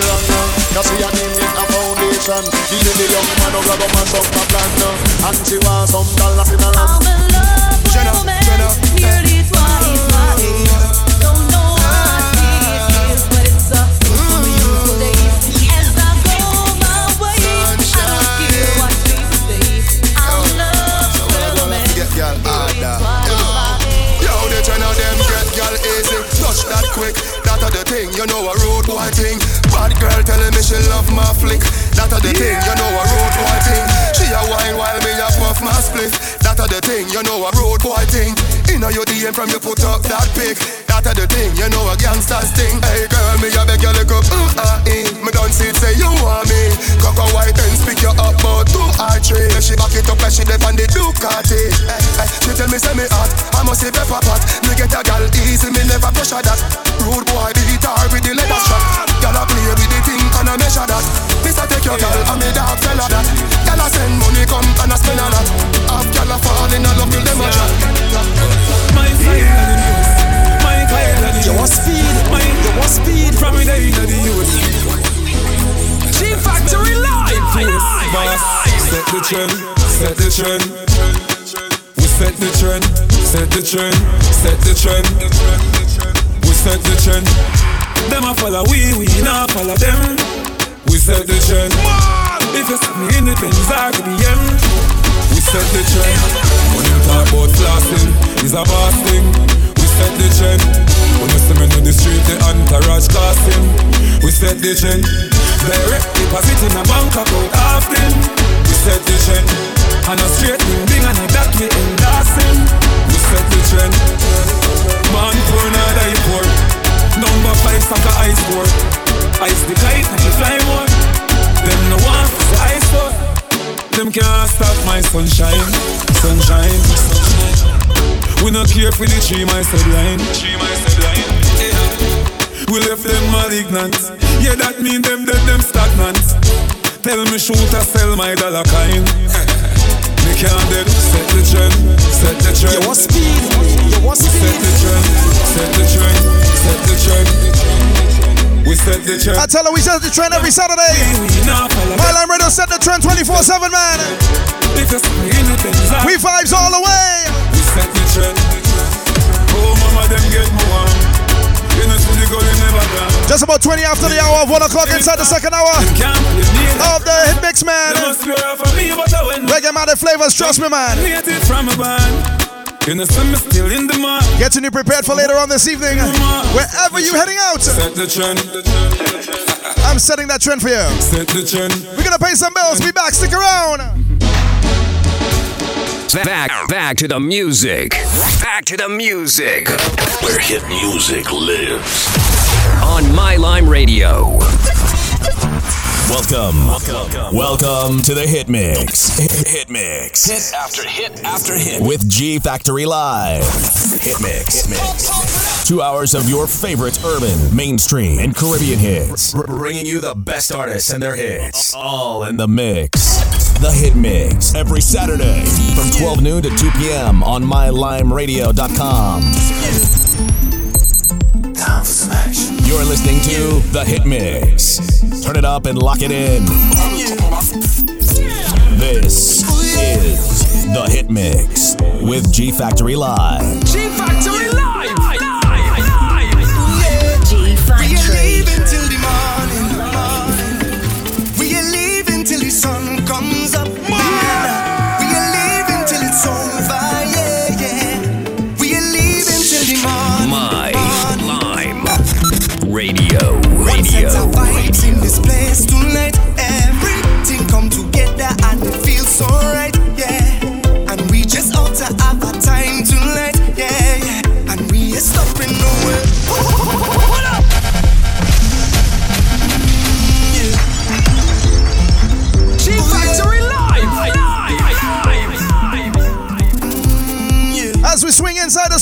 not say that she wrong now Cause she a name it a foundation. Even the young man who grab up and plan. Now And she some dollars in her hand. I'm in love my flick. That a the thing, you know a road boy thing. She a wine while me a puff my split. That a the thing, you know a road boy thing. Inna your DM from you put up that pic. That a the thing, you know a gangster's thing. Hey girl, me a beg you look up, mm ah eh. Me done see it say you want me. Cock a white and speak you up, but two or three. She back it up like she dep on the Ducati. Hey, hey, she tell me say me hot, I must say pepper pot. Me get a gal easy, me never pressure that. Rude boy beat leather Mister take your gal and me dog tell her that. Gal a send money come and I spend a lot. Half gal a fall in love till them a drop. My side of the news. My of the You want speed? My, You want speed? from the day of the youth. G Factory live. Boss, set the trend, set the trend. We set the trend, set the trend, set the trend. We set the trend. Them a follow we, we not follow them. We set the trend. If you see me in the Benz or the BM, we set the trend. When you talk about flossing, it's a boss thing. We set the trend. When you see me in the street, the entourage casting. We set the trend. Direct deposit in a bank account often. We set the trend. And a straight ring ding and a that we endorsing. We set the trend. Man poor, not die poor. Number five soccer ice board. Ice the kite and the fly more. Them no one for the ice for. Them can't stop my sunshine, sunshine. We not care for the tree, my said line. Tree, my said line. Yeah. We left them malignant. Yeah, that mean them dead, them stagnant. Tell me shoot or sell my dollar kind. Me can't dead. Set the trend, set the trend. You want speed? You want We set the trend, set the trend, set the trend. We set the trend. I tell her we set the trend every Saturday. My Lime Radio set the trend 24 7, man. We vibes all the way. We set the trend. Oh, mama, them get more. You know, see the goal, you never done. Just about 20 after the hour of 1 o'clock inside the second hour of the hit mix, man. Reggae Matic flavors, trust me, man. Created from a. You know, some is still in the mud. Getting you prepared for later on this evening. Wherever you're heading out, Set the trend. I'm setting that trend for you. Set the trend. We're gonna pay some bills. Be back. Stick around. Back, back to the music. Back to the music. Where hit music lives. On My Lime Radio. Welcome. Welcome. Welcome to the Hit Mix. Hit Mix. Hit after hit after hit. With G Factory Live. Hit Mix. Hit Mix. Two hours of your favorite urban, mainstream, and Caribbean hits. Br- Bringing you the best artists and their hits. All in the mix. The Hit Mix. Every Saturday from 12 noon to 2 p.m. on MyLimeRadio.com. Time for some action. You're listening to The Hit Mix. Turn it up and lock it in. This is The Hit Mix with G Factory Live. G Factory live.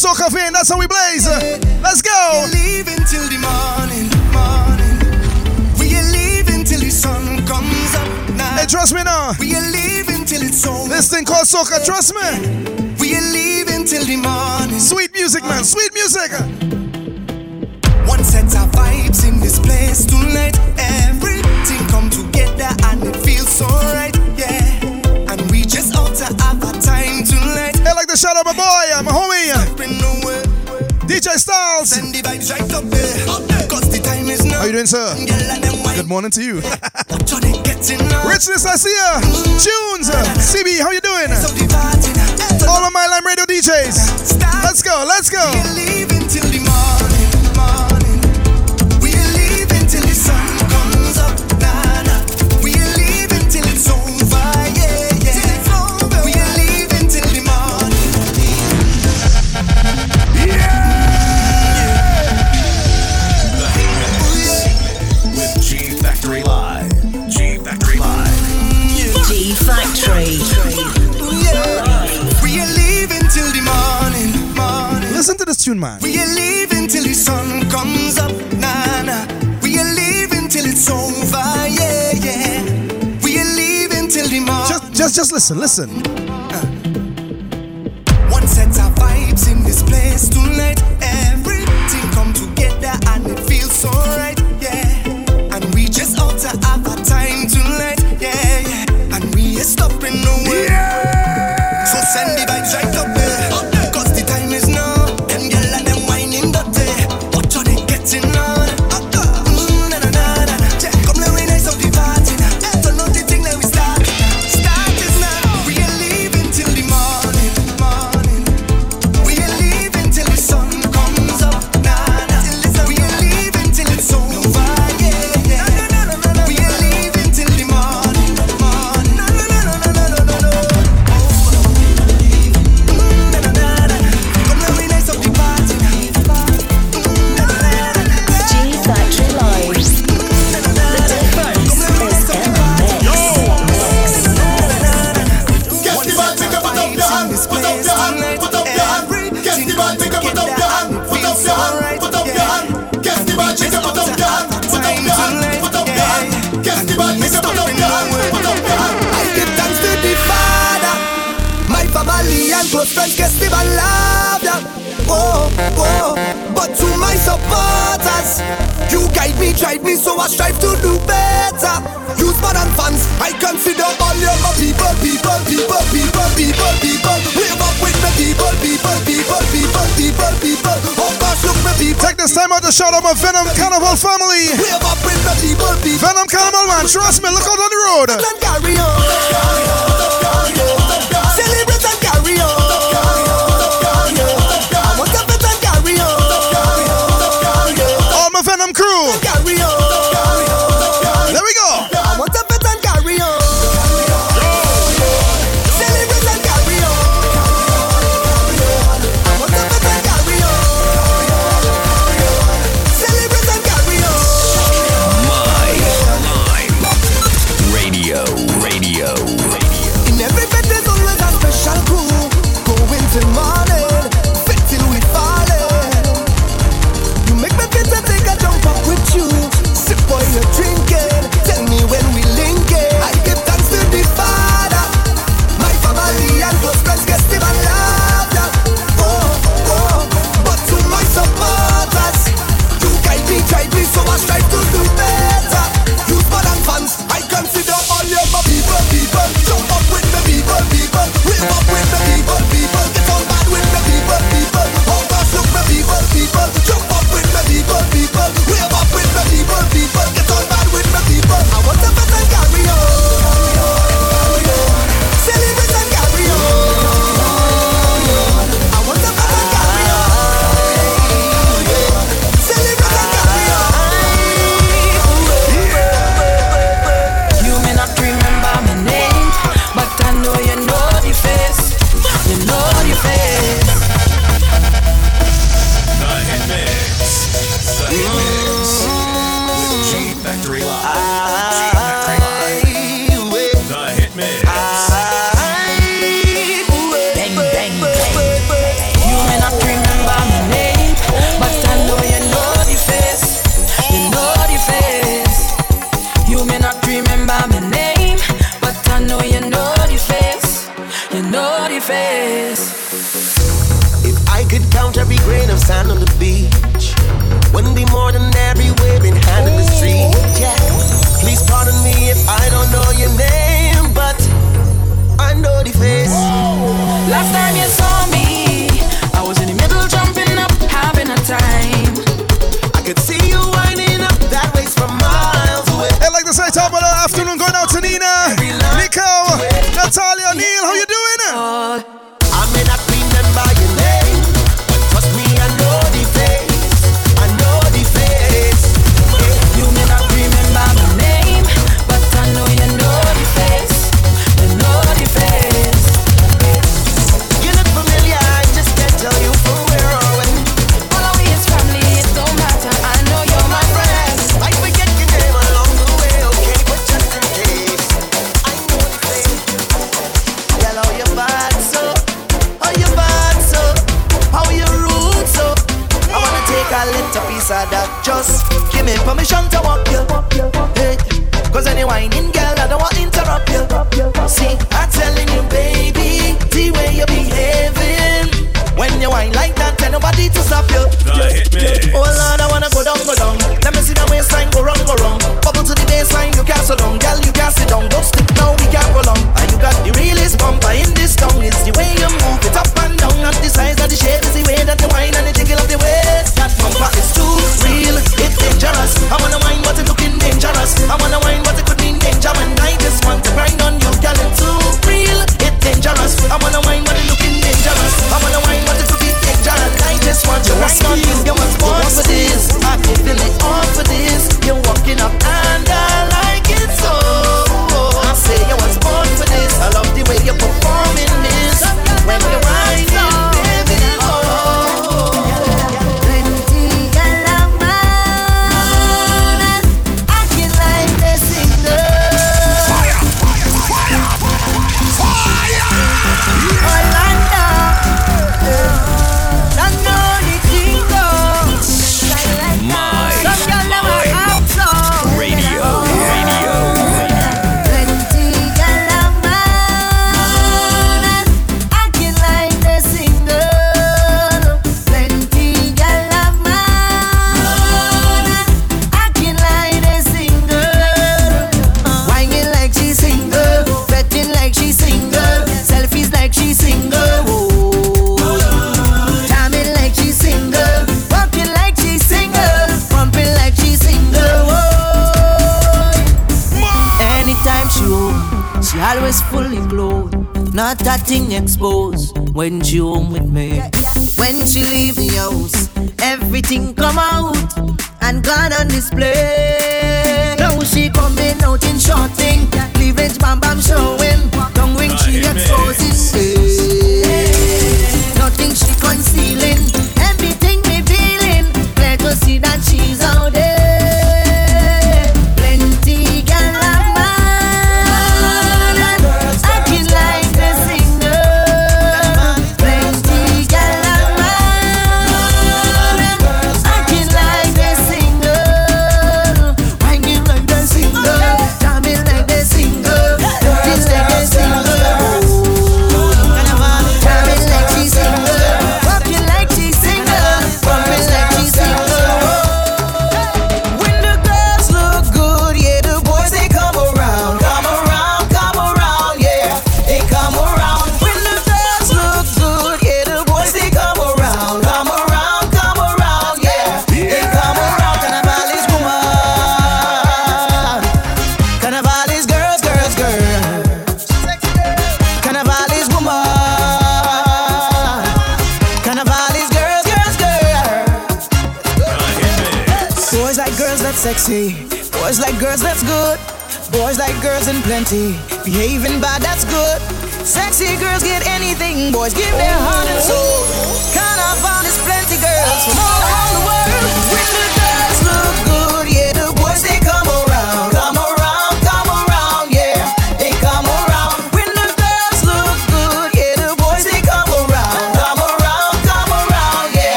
soca fan. That's how we blaze. Let's go. Leaving until the morning, morning. We are leaving till the sun comes up. Now. Hey, trust me now. We are leaving till it's over. This thing called soca. Trust me. We are leaving till the morning. Sweet music, man. Sweet music. One set of vibes in this place tonight. Everything come together and it feels so right. the shout out my boy, my homie. DJ Styles. Right up there. How you doing, sir? Good morning to you. Richness, I see ya. Tunes. Uh, CB, how you doing? All of my Lime Radio DJs. Let's go, let's go. Listen to this tune, man. We are leaving till the sun comes up, nah, nah. We are leaving till it's over, yeah, yeah. We are leaving till the morning. Just, just, just listen, listen. Uh. One vibes in this place tonight. Everything come together and it feels. to shout out my Venom Carnival family. Venom Carnival man, trust me, look out on the road.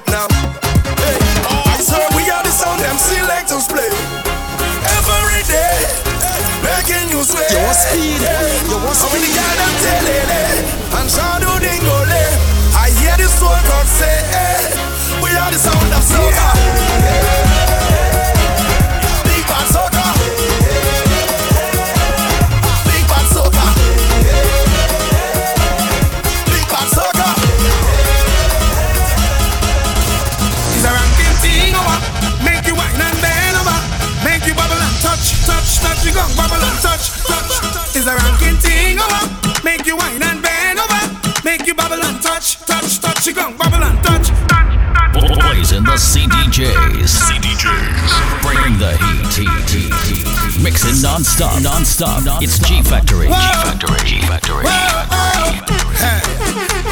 flip now. Hey, I swear we are the sound them selectors play. Every day, making you sway. You want speed, you want speed. How many guys them telling it? Eh? And shadow dingole. Eh? I hear the soul God say, hey, we are the sound of soca. rock, touch, touch. Is a ranking thing over. Make you and bend over. Make you touch, touch, touch. Touch, touch. Boys in the CDJs. CDJs. Bring the heat. heat, heat, heat. Mixing non-stop. Non-stop. non It's G Factory. G Factory. G Factory. G Factory. G Factory.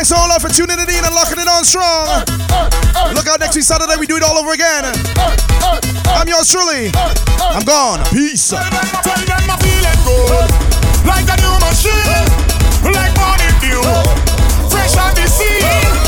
Thanks all for tuning in and locking it on strong. Look out next week Saturday, we do it all over again. I'm yours truly. I'm gone. Peace. Like a new machine, like fresh the.